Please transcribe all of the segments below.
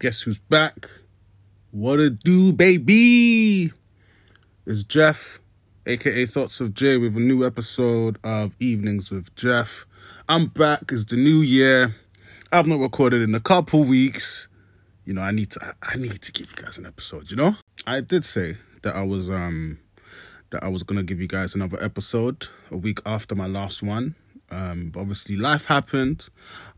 Guess who's back? What a do, baby? It's Jeff, aka Thoughts of Jay, with a new episode of Evenings with Jeff. I'm back. It's the new year. I've not recorded in a couple weeks. You know, I need to. I need to give you guys an episode. You know, I did say that I was um that I was gonna give you guys another episode a week after my last one. Um, obviously life happened.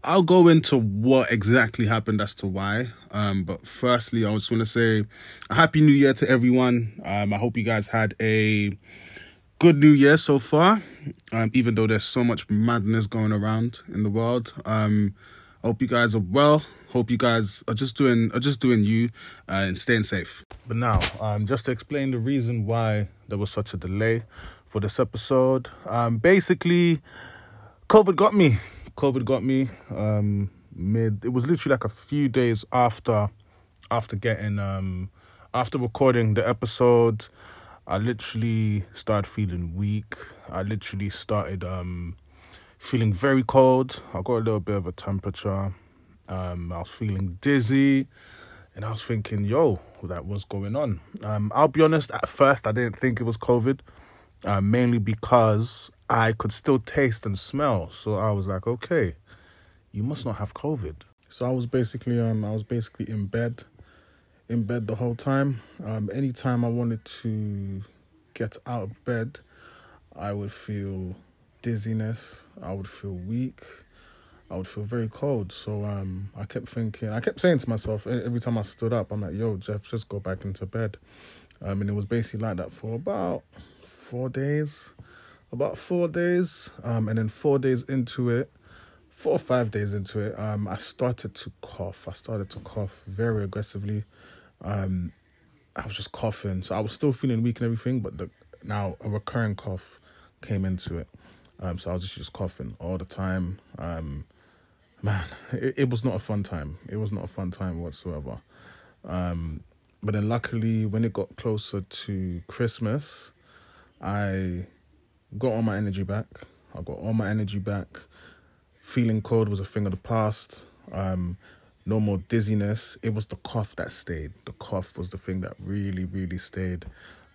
I'll go into what exactly happened as to why. Um, but firstly, I just want to say a happy new year to everyone. Um, I hope you guys had a good new year so far. Um, even though there's so much madness going around in the world. Um, I hope you guys are well. Hope you guys are just doing are just doing you uh, and staying safe. But now, um, just to explain the reason why there was such a delay for this episode. Um, basically, COVID got me. COVID got me. Um, mid. It was literally like a few days after, after getting um, after recording the episode. I literally started feeling weak. I literally started um, feeling very cold. I got a little bit of a temperature. Um, I was feeling dizzy, and I was thinking, "Yo, that was going on." Um, I'll be honest. At first, I didn't think it was COVID, uh, mainly because I could still taste and smell. So I was like, "Okay, you must not have COVID." So I was basically, um, I was basically in bed, in bed the whole time. Um, anytime I wanted to get out of bed, I would feel dizziness. I would feel weak. I would feel very cold. So um, I kept thinking, I kept saying to myself every time I stood up, I'm like, yo, Jeff, just go back into bed. Um, and it was basically like that for about four days, about four days. Um, and then four days into it, four or five days into it, um, I started to cough. I started to cough very aggressively. Um, I was just coughing. So I was still feeling weak and everything, but the, now a recurring cough came into it. Um, so I was just coughing all the time. Um, man, it, it was not a fun time. It was not a fun time whatsoever. Um, but then luckily, when it got closer to Christmas, I got all my energy back. I got all my energy back. Feeling cold was a thing of the past. Um, no more dizziness. It was the cough that stayed. The cough was the thing that really, really stayed.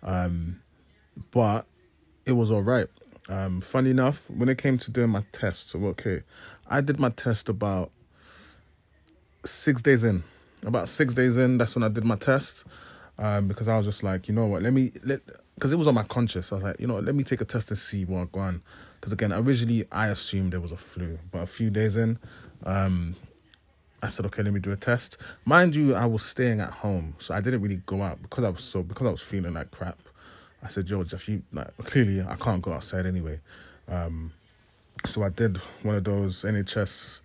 Um, but it was all right. Um, funny enough, when it came to doing my test, so okay, I did my test about six days in. About six days in, that's when I did my test. Um, because I was just like, you know what, let me let because it was on my conscience. I was like, you know, what, let me take a test and see what going. Because again, originally I assumed there was a flu, but a few days in, um, I said, okay, let me do a test. Mind you, I was staying at home, so I didn't really go out because I was so because I was feeling like crap. I said, George, Jeff, you like clearly I can't go outside anyway. Um, so I did one of those NHS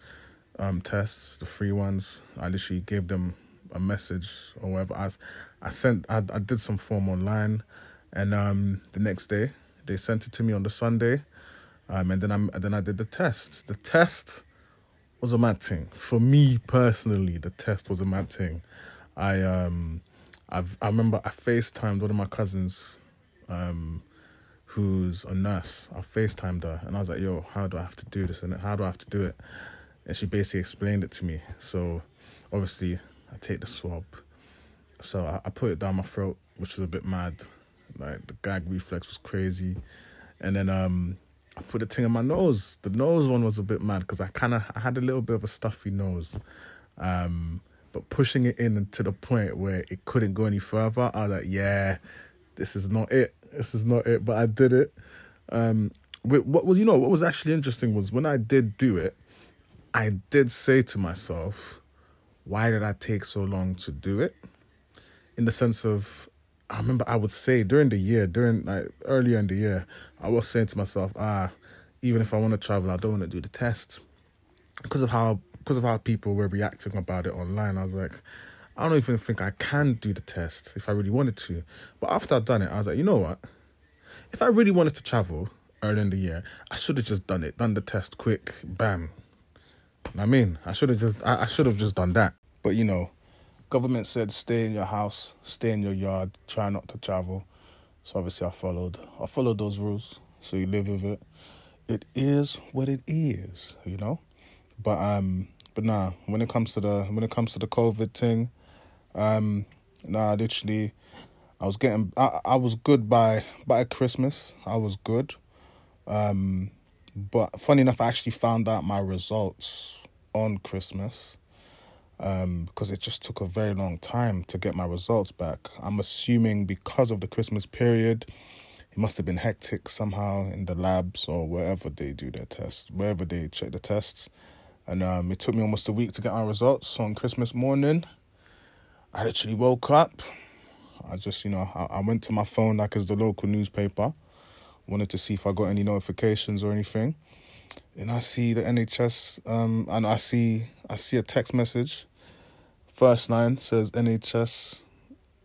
um, tests, the free ones. I literally gave them a message or whatever. I, I sent, I, I did some form online, and um, the next day they sent it to me on the Sunday, um, and then I then I did the test. The test was a mad thing for me personally. The test was a mad thing. I um, I've, I remember I FaceTimed one of my cousins, um, who's a nurse. I FaceTimed her and I was like, yo, how do I have to do this? And how do I have to do it? And she basically explained it to me. So obviously, I take the swab. So I, I put it down my throat, which was a bit mad. Like the gag reflex was crazy. And then um, I put the thing in my nose. The nose one was a bit mad because I kind of I had a little bit of a stuffy nose. Um, but pushing it in to the point where it couldn't go any further, I was like, yeah, this is not it this is not it, but I did it. Um, what was you know what was actually interesting was when I did do it, I did say to myself, why did I take so long to do it? In the sense of, I remember I would say during the year, during like earlier in the year, I was saying to myself, ah, even if I want to travel, I don't want to do the test because of how because of how people were reacting about it online. I was like, I don't even think I can do the test if I really wanted to. But after I've done it, I was like, you know what? If I really wanted to travel early in the year, I should have just done it, done the test quick, bam. I mean, I should have just, I, I should have just done that. But you know, government said stay in your house, stay in your yard, try not to travel. So obviously, I followed. I followed those rules. So you live with it. It is what it is, you know. But um, but nah, when it comes to the when it comes to the COVID thing, um, nah, literally, I was getting I, I was good by by Christmas. I was good. Um, but funny enough, I actually found out my results on Christmas. Um, because it just took a very long time to get my results back. I'm assuming because of the Christmas period, it must have been hectic somehow in the labs or wherever they do their tests, wherever they check the tests. And um, it took me almost a week to get my results on Christmas morning. I literally woke up. I just, you know, I, I went to my phone like as the local newspaper, wanted to see if I got any notifications or anything. And I see the NHS, um, and I see I see a text message. First line says NHS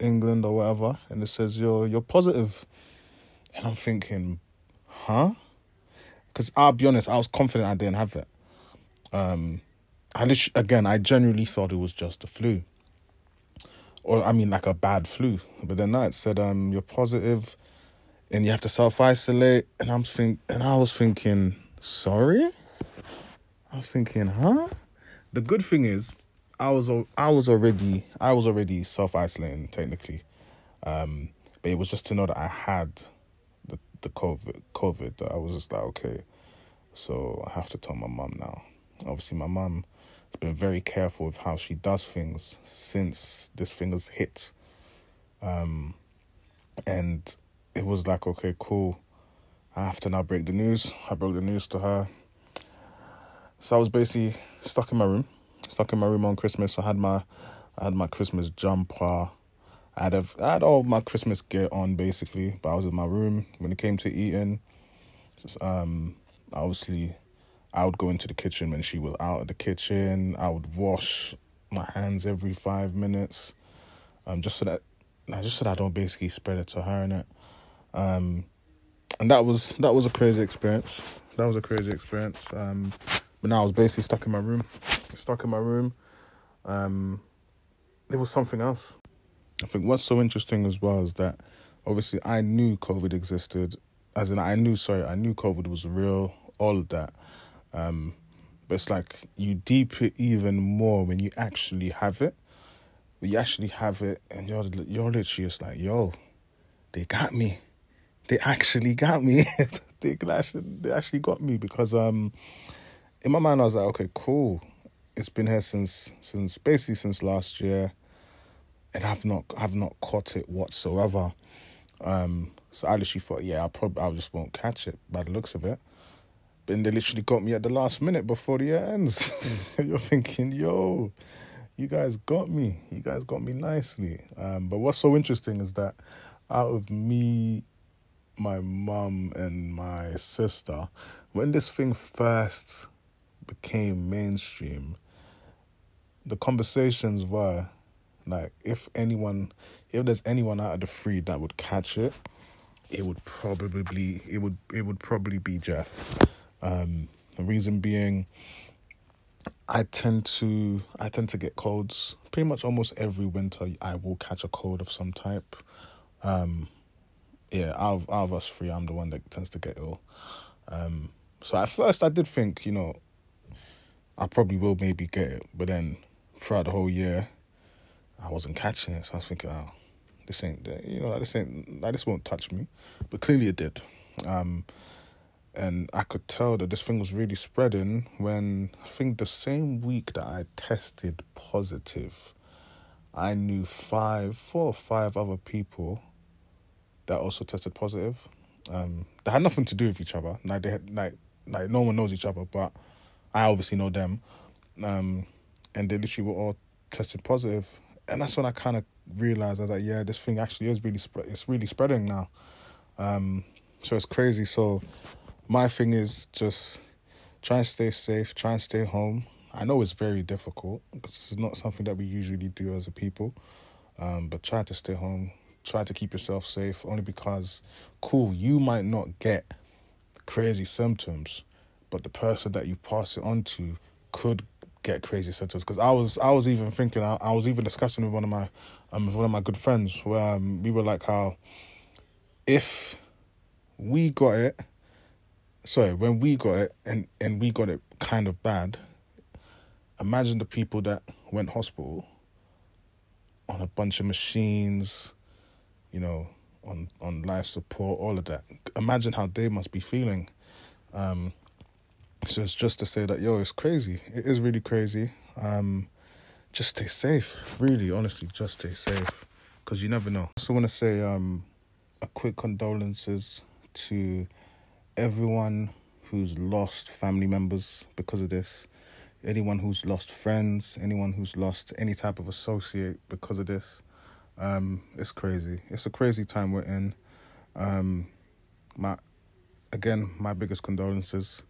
England or whatever, and it says you're you're positive. And I'm thinking, huh? Because I'll be honest, I was confident I didn't have it. Um, I again, I genuinely thought it was just a flu, or I mean, like a bad flu. But then no, it said um, you're positive, and you have to self isolate. And I'm think, and I was thinking, sorry. I was thinking, huh? The good thing is, I was I was already I was already self isolating technically, um, but it was just to know that I had the the COVID, COVID, That I was just like, okay, so I have to tell my mom now. Obviously, my mom has been very careful with how she does things since this thing has hit. Um, and it was like, okay, cool. I have to now break the news. I broke the news to her. So I was basically stuck in my room, stuck in my room on Christmas. I had my, I had my Christmas jumper. I had, a, I had all my Christmas gear on basically, but I was in my room when it came to eating. Um, obviously, I would go into the kitchen when she was out of the kitchen. I would wash my hands every five minutes, um, just so that, just so that I don't basically spread it to her in it. Um, and that was that was a crazy experience. That was a crazy experience. Um, but now I was basically stuck in my room, stuck in my room. Um, it was something else. I think what's so interesting as well is that obviously I knew COVID existed, as in I knew sorry I knew COVID was real, all of that. Um, but it's like you deep it even more when you actually have it. When you actually have it, and you're you're literally just like, yo, they got me. They actually got me. they actually they actually got me because um, in my mind I was like, okay, cool. It's been here since since basically since last year and I've not I've not caught it whatsoever. Um, so I literally thought, yeah, I probably I just won't catch it by the looks of it. But they literally got me at the last minute before the year ends. You're thinking, yo, you guys got me. You guys got me nicely. Um, but what's so interesting is that out of me, my mum, and my sister, when this thing first became mainstream, the conversations were like if anyone, if there's anyone out of the three that would catch it, it would probably it would it would probably be Jeff. Um, the reason being, I tend to I tend to get colds pretty much almost every winter. I will catch a cold of some type. Um, yeah, out of, out of us three, I'm the one that tends to get ill. Um, so at first I did think, you know, I probably will maybe get it, but then throughout the whole year, I wasn't catching it. So I was thinking, oh, this ain't, you know, this ain't, like, this won't touch me. But clearly it did. Um, and I could tell that this thing was really spreading when I think the same week that I tested positive, I knew five, four or five other people that also tested positive. Um, they had nothing to do with each other. Like they had, like like no one knows each other, but I obviously know them. Um, and they literally were all tested positive and that's when I kind of realized I was like, yeah, this thing actually is really spread. It's really spreading now. Um, so it's crazy. So my thing is just try and stay safe, try and stay home. I know it's very difficult because it's not something that we usually do as a people. Um, but try to stay home. Try to keep yourself safe. Only because, cool, you might not get crazy symptoms, but the person that you pass it on to could get crazy symptoms because I was I was even thinking I, I, was even discussing with one of my um with one of my good friends where um, we were like how if we got it sorry when we got it and and we got it kind of bad imagine the people that went hospital on a bunch of machines, you know, on on life support, all of that. Imagine how they must be feeling. Um, so it's just to say that yo, it's crazy. It is really crazy. Um, just stay safe. Really, honestly, just stay safe because you never know. I also want to say um, a quick condolences to everyone who's lost family members because of this. Anyone who's lost friends, anyone who's lost any type of associate because of this. Um, it's crazy. It's a crazy time we're in. Um, my again, my biggest condolences.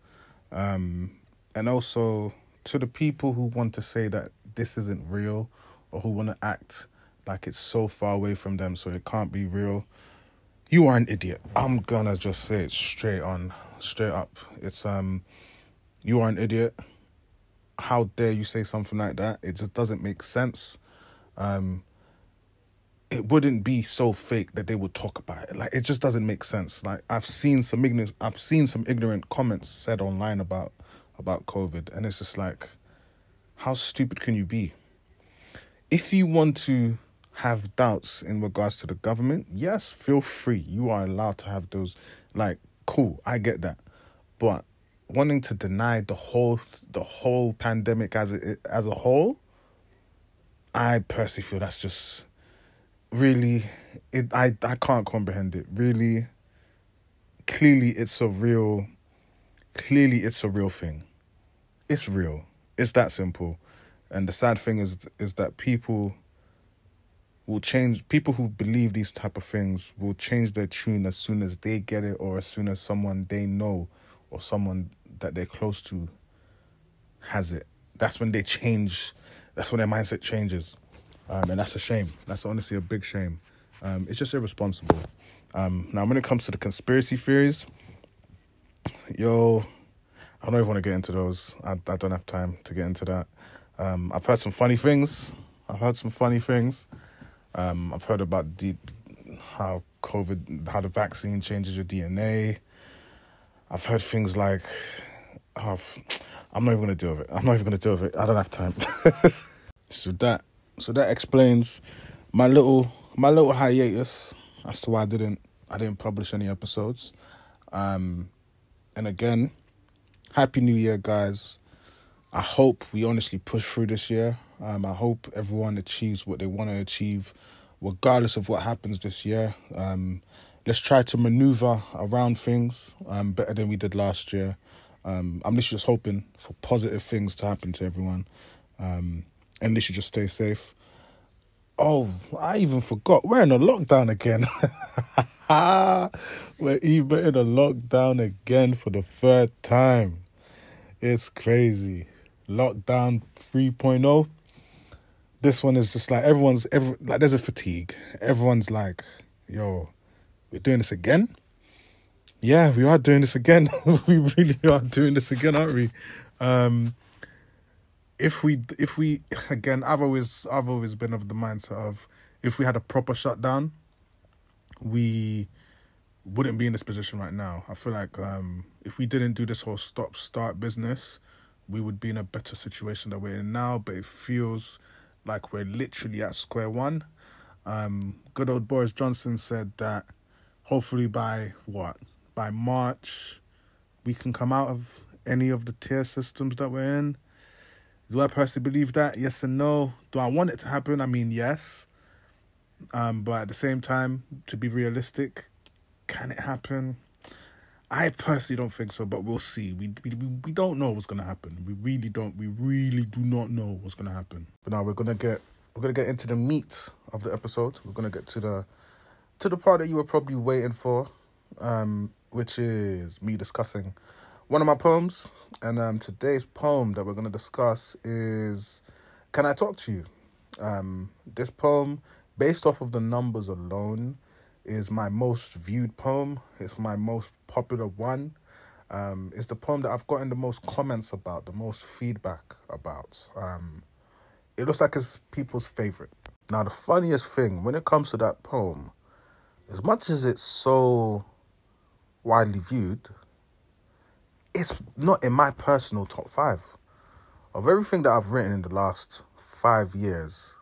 Um, and also to the people who want to say that this isn't real or who want to act like it's so far away from them so it can't be real. You are an idiot. I'm gonna just say it straight on, straight up. It's um you are an idiot. How dare you say something like that? It just doesn't make sense. Um it wouldn't be so fake that they would talk about it. Like it just doesn't make sense. Like I've seen some ignorant I've seen some ignorant comments said online about about COVID and it's just like how stupid can you be? If you want to have doubts in regards to the government, yes, feel free. You are allowed to have those like cool, I get that. But wanting to deny the whole the whole pandemic as a, as a whole, I personally feel that's just really it I I can't comprehend it. Really clearly it's a real clearly it's a real thing. It's real. It's that simple. And the sad thing is is that people will change people who believe these type of things will change their tune as soon as they get it or as soon as someone they know or someone that they're close to has it. That's when they change that's when their mindset changes. Um, and that's a shame. That's honestly a big shame. Um, it's just irresponsible. Um, now, when it comes to the conspiracy theories, yo, I don't even want to get into those. I, I don't have time to get into that. Um, I've heard some funny things. I've heard some funny things. Um, I've heard about the how COVID, how the vaccine changes your DNA. I've heard things like, oh, I'm not even gonna deal with it. I'm not even gonna deal with it. I don't have time. so that so that explains my little my little hiatus as to why I didn't I didn't publish any episodes. Um, and again, happy New Year, guys. I hope we honestly push through this year. Um, I hope everyone achieves what they want to achieve, regardless of what happens this year. Um, let's try to maneuver around things um, better than we did last year. Um, I'm just hoping for positive things to happen to everyone. And they should just stay safe. Oh, I even forgot. We're in a lockdown again. We're even in a lockdown again for the third time. It's crazy. Lockdown 3.0. This one is just like everyone's every like there's a fatigue. Everyone's like, yo, we're doing this again? Yeah, we are doing this again. we really are doing this again, aren't we? Um if we if we again I've always I've always been of the mindset of if we had a proper shutdown, we wouldn't be in this position right now. I feel like um, if we didn't do this whole stop start business, we would be in a better situation that we're in now. But it feels like we're literally at square one. Um, good old Boris Johnson said that hopefully by what by March we can come out of any of the tier systems that we're in. Do I personally believe that? Yes and no. Do I want it to happen? I mean, yes. Um, but at the same time, to be realistic, can it happen? I personally don't think so, but we'll see. We we we don't know what's gonna happen. We really don't. We really do not know what's gonna happen. But now we're gonna get we're gonna get into the meat of the episode. We're gonna get to the to the part that you were probably waiting for, um, which is me discussing one of my poems. And um, today's poem that we're going to discuss is Can I Talk to You? Um, this poem, based off of the numbers alone, is my most viewed poem. It's my most popular one. Um, it's the poem that I've gotten the most comments about, the most feedback about. Um, it looks like it's people's favorite. Now, the funniest thing when it comes to that poem, as much as it's so widely viewed, it's not in my personal top five. of everything that I've written in the last five years,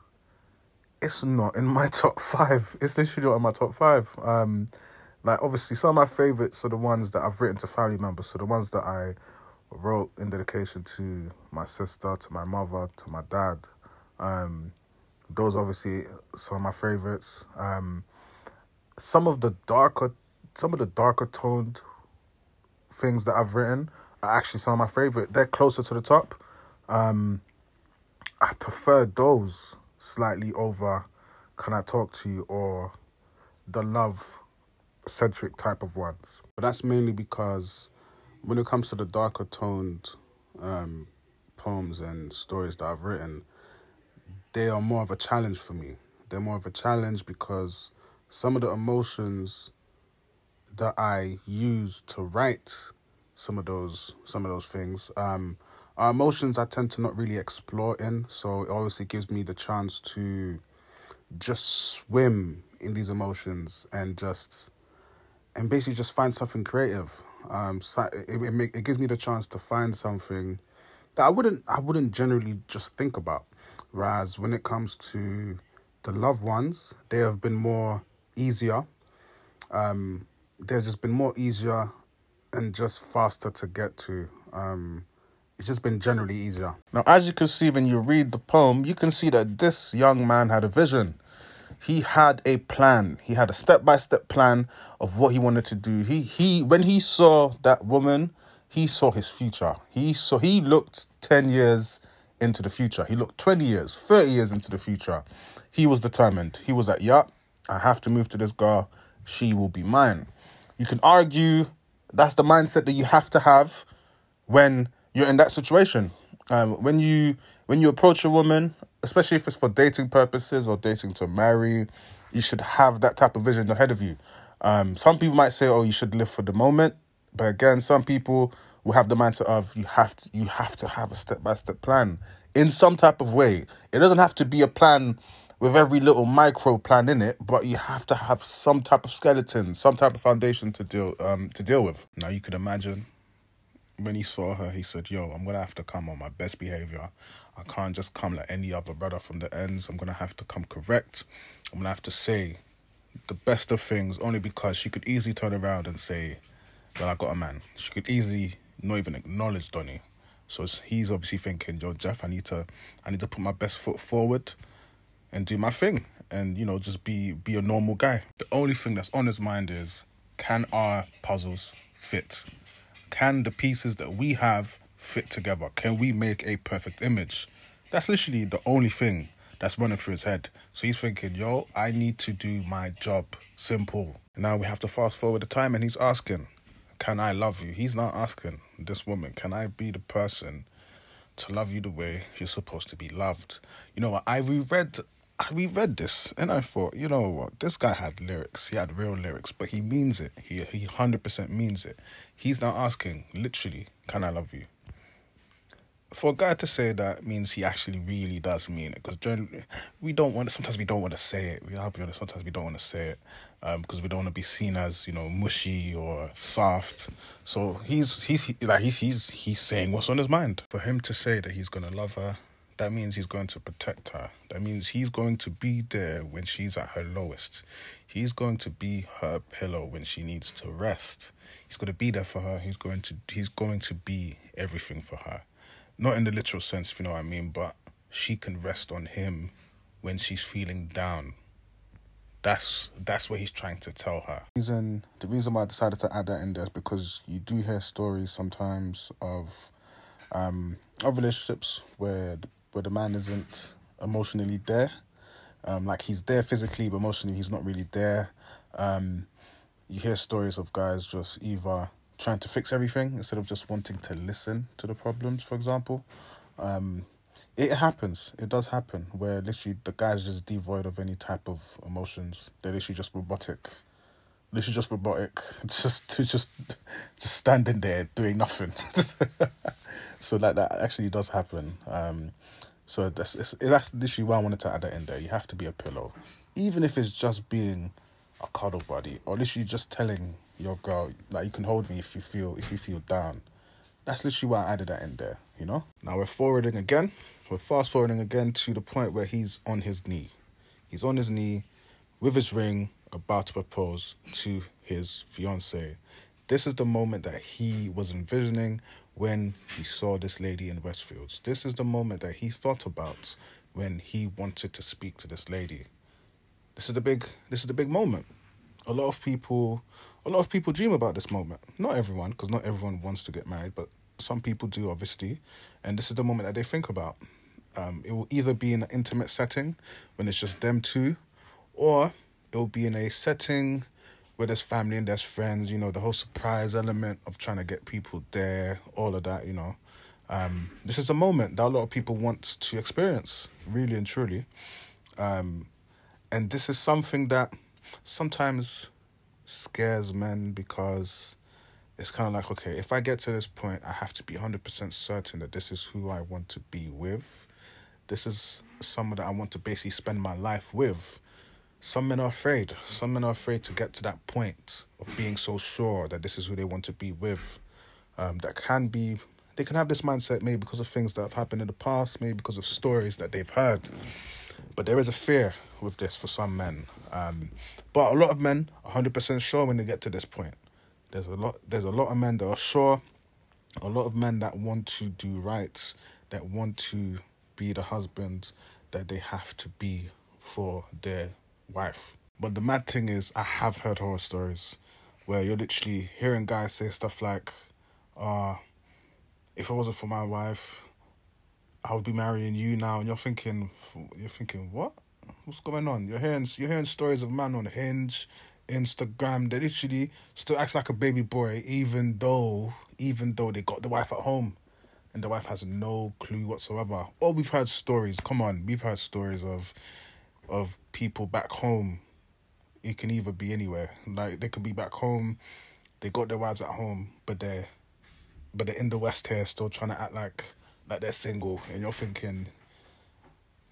it's not in my top five. It's literally not in my top five. Um, like obviously some of my favorites are the ones that I've written to family members. So the ones that I wrote in dedication to my sister, to my mother, to my dad. Um, those obviously some of my favorites. Um, some of the darker, some of the darker toned things that I've written are actually some of my favorite. They're closer to the top. Um, I prefer those slightly over "Can I Talk to You" or the love centric type of ones. But that's mainly because when it comes to the darker toned um, poems and stories that I've written, they are more of a challenge for me. They're more of a challenge because some of the emotions that I use to write some of those some of those things um, emotions I tend to not really explore in. So it obviously gives me the chance to just swim in these emotions and just and basically just find something creative. Um, it it, make, it gives me the chance to find something that I wouldn't I wouldn't generally just think about. Whereas when it comes to the loved ones, they have been more easier. Um, they've just been more easier and just faster to get to. Um, it's just been generally easier. Now, as you can see when you read the poem, you can see that this young man had a vision. He had a plan. He had a step by step plan of what he wanted to do. He he when he saw that woman, he saw his future. He saw he looked ten years into the future. He looked 20 years, 30 years into the future. He was determined. He was like, yeah, I have to move to this girl. She will be mine. You can argue that's the mindset that you have to have when you're in that situation. Um, when you when you approach a woman, especially if it's for dating purposes or dating to marry, you should have that type of vision ahead of you. Um, some people might say, "Oh, you should live for the moment," but again, some people will have the mindset of you have to you have to have a step by step plan in some type of way. It doesn't have to be a plan with every little micro plan in it, but you have to have some type of skeleton, some type of foundation to deal um to deal with. Now you could imagine when he saw her, he said, Yo, I'm gonna have to come on my best behavior. I can't just come like any other brother from the ends. I'm gonna have to come correct. I'm gonna have to say the best of things only because she could easily turn around and say, Well, I got a man. She could easily not even acknowledge Donny. So he's obviously thinking, yo, Jeff, I need to, I need to put my best foot forward, and do my thing, and you know, just be be a normal guy. The only thing that's on his mind is, can our puzzles fit? Can the pieces that we have fit together? Can we make a perfect image? That's literally the only thing that's running through his head. So he's thinking, yo, I need to do my job. Simple. Now we have to fast forward the time, and he's asking, can I love you? He's not asking this woman, can I be the person to love you the way you're supposed to be loved? You know what? I reread I reread this and I thought, you know what, this guy had lyrics. He had real lyrics, but he means it. He he hundred percent means it. He's not asking, literally, can I love you? for a guy to say that means he actually really does mean it because generally we don't want sometimes we don't want to say it we are be honest sometimes we don't want to say it um, because we don't want to be seen as you know mushy or soft so he's he's like he's he's he's saying what's on his mind for him to say that he's gonna love her that means he's going to protect her. That means he's going to be there when she's at her lowest. He's going to be her pillow when she needs to rest. He's going to be there for her. He's going to he's going to be everything for her. Not in the literal sense, if you know what I mean, but she can rest on him when she's feeling down. That's that's what he's trying to tell her. Reason the reason why I decided to add that in there is because you do hear stories sometimes of um of relationships where the, where the man isn't emotionally there. Um, like he's there physically, but emotionally he's not really there. Um, you hear stories of guys just either trying to fix everything instead of just wanting to listen to the problems, for example. Um, it happens. It does happen where literally the guy's just devoid of any type of emotions. They're literally just robotic. Literally just robotic. It's just just just standing there doing nothing. so like that actually does happen. Um, so that's that's literally why I wanted to add that in there. You have to be a pillow, even if it's just being a cuddle buddy, or literally just telling your girl like you can hold me if you feel if you feel down. That's literally why I added that in there. you know? Now we're forwarding again. We're fast forwarding again to the point where he's on his knee. He's on his knee with his ring, about to propose to his fiance. This is the moment that he was envisioning when he saw this lady in Westfields. This is the moment that he thought about when he wanted to speak to this lady. This is the big this is the big moment. A lot of people a lot of people dream about this moment. Not everyone, because not everyone wants to get married, but some people do obviously. And this is the moment that they think about. Um, it will either be in an intimate setting when it's just them two, or it will be in a setting where there's family and there's friends, you know, the whole surprise element of trying to get people there, all of that, you know. Um, this is a moment that a lot of people want to experience, really and truly. Um, and this is something that sometimes scares men because it's kind of like, okay, if I get to this point, I have to be 100% certain that this is who I want to be with. This is someone that I want to basically spend my life with. Some men are afraid. Some men are afraid to get to that point of being so sure that this is who they want to be with. Um, that can be, they can have this mindset maybe because of things that have happened in the past, maybe because of stories that they've heard. But there is a fear with this for some men. Um, but a lot of men are 100% sure when they get to this point. There's a lot there's a lot of men that are sure, a lot of men that want to do right, that want to be the husband that they have to be for their wife. But the mad thing is I have heard horror stories where you're literally hearing guys say stuff like, uh, if it wasn't for my wife, I would be marrying you now, and you're thinking, you're thinking, what? What's going on? You're hearing, you're hearing stories of man on Hinge, Instagram. They literally still acts like a baby boy, even though, even though they got the wife at home, and the wife has no clue whatsoever. Or we've heard stories. Come on, we've heard stories of, of people back home. It can either be anywhere. Like they could be back home, they got their wives at home, but they're, but they're in the West here, still trying to act like like they're single, and you're thinking,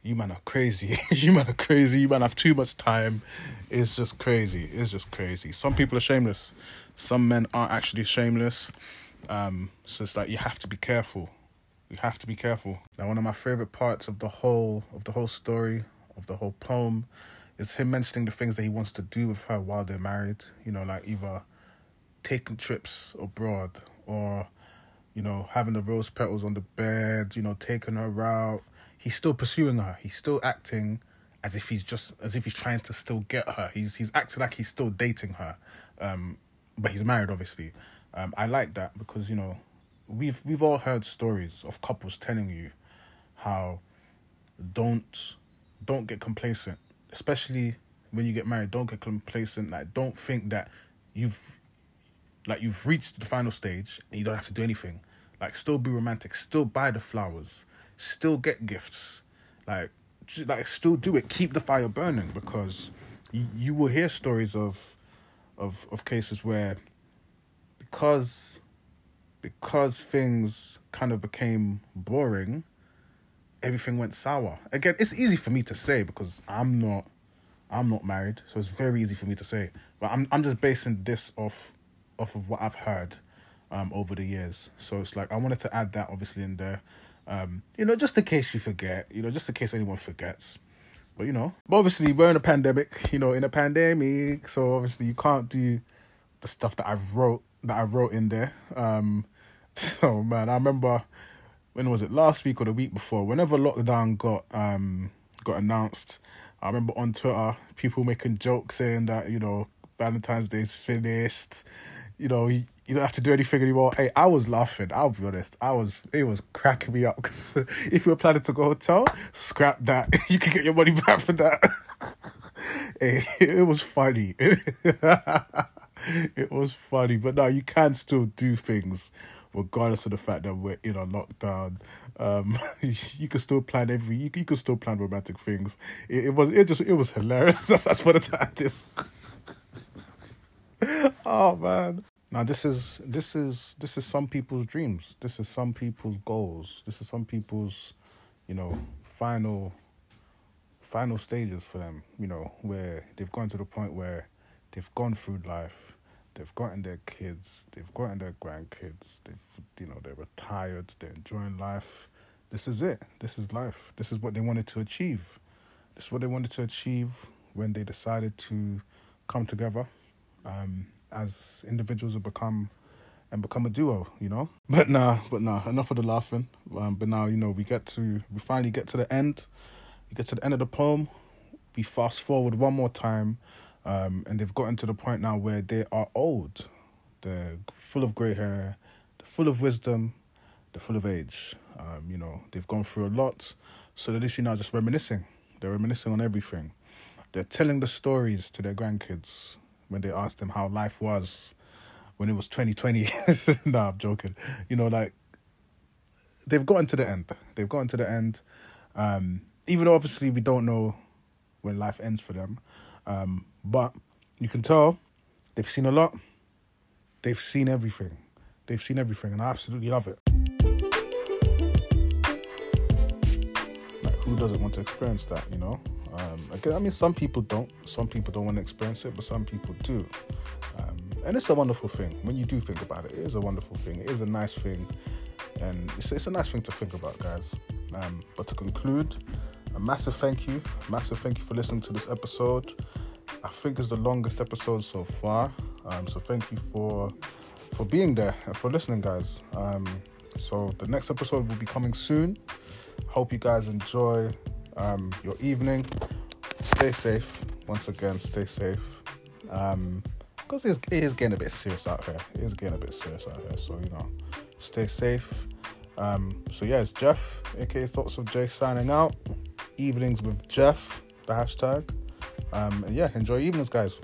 you man are crazy. you man are crazy. You man have too much time. It's just crazy. It's just crazy. Some people are shameless. Some men aren't actually shameless. Um, so it's like you have to be careful. You have to be careful. Now, one of my favorite parts of the whole of the whole story of the whole poem is him mentioning the things that he wants to do with her while they're married. You know, like either taking trips abroad or you know, having the rose petals on the bed, you know, taking her out. He's still pursuing her. He's still acting as if he's just as if he's trying to still get her. He's he's acting like he's still dating her. Um, but he's married obviously. Um, I like that because, you know, we've we've all heard stories of couples telling you how don't don't get complacent. Especially when you get married, don't get complacent. Like don't think that you've like you've reached the final stage and you don't have to do anything. Like still be romantic, still buy the flowers, still get gifts. Like like still do it. Keep the fire burning because you, you will hear stories of of of cases where because because things kind of became boring, everything went sour. Again, it's easy for me to say because I'm not I'm not married, so it's very easy for me to say. But I'm I'm just basing this off off of what I've heard um, over the years. So it's like I wanted to add that obviously in there. Um, you know, just in case you forget, you know, just in case anyone forgets. But you know, but obviously we're in a pandemic, you know, in a pandemic, so obviously you can't do the stuff that I wrote that I wrote in there. Um, so man, I remember when was it last week or the week before? Whenever lockdown got um got announced, I remember on Twitter people making jokes saying that you know Valentine's Day's finished you know, you, you don't have to do anything anymore. Hey, I was laughing. I'll be honest. I was. It was cracking me up because if you were planning to go hotel, scrap that. You can get your money back for that. hey, it was funny. it was funny, but now you can still do things regardless of the fact that we're in a lockdown. Um, you can still plan every. You, you can still plan romantic things. It, it was. It just. It was hilarious. That's that's what the time this oh man. Now this is this is this is some people's dreams. This is some people's goals. This is some people's, you know, final final stages for them, you know, where they've gone to the point where they've gone through life, they've gotten their kids, they've gotten their grandkids, they've you know they're retired, they're enjoying life. This is it. This is life. This is what they wanted to achieve. This is what they wanted to achieve when they decided to come together um, as individuals have become and become a duo, you know. But nah, but nah, enough of the laughing. Um, but now you know we get to we finally get to the end. We get to the end of the poem. We fast forward one more time, um, and they've gotten to the point now where they are old. They're full of grey hair, they're full of wisdom, they're full of age. Um, you know, they've gone through a lot, so they're literally now just reminiscing. They're reminiscing on everything. They're telling the stories to their grandkids when they ask them how life was when it was 2020. nah, I'm joking. You know, like they've gotten to the end. They've gotten to the end. Um, even though obviously we don't know when life ends for them, um, but you can tell they've seen a lot. They've seen everything. They've seen everything, and I absolutely love it. Like, who doesn't want to experience that? You know. Um, again, I mean, some people don't. Some people don't want to experience it, but some people do. Um, and it's a wonderful thing when you do think about it. It is a wonderful thing. It is a nice thing, and it's, it's a nice thing to think about, guys. Um, but to conclude, a massive thank you, massive thank you for listening to this episode. I think it's the longest episode so far. Um, so thank you for for being there and for listening, guys. Um, so the next episode will be coming soon. Hope you guys enjoy um, your evening. Stay safe. Once again, stay safe. Um, because it is getting a bit serious out here. It is getting a bit serious out here. So, you know, stay safe. Um, so, yeah, it's Jeff, aka Thoughts of Jay, signing out. Evenings with Jeff, the hashtag. Um, yeah, enjoy evenings, guys.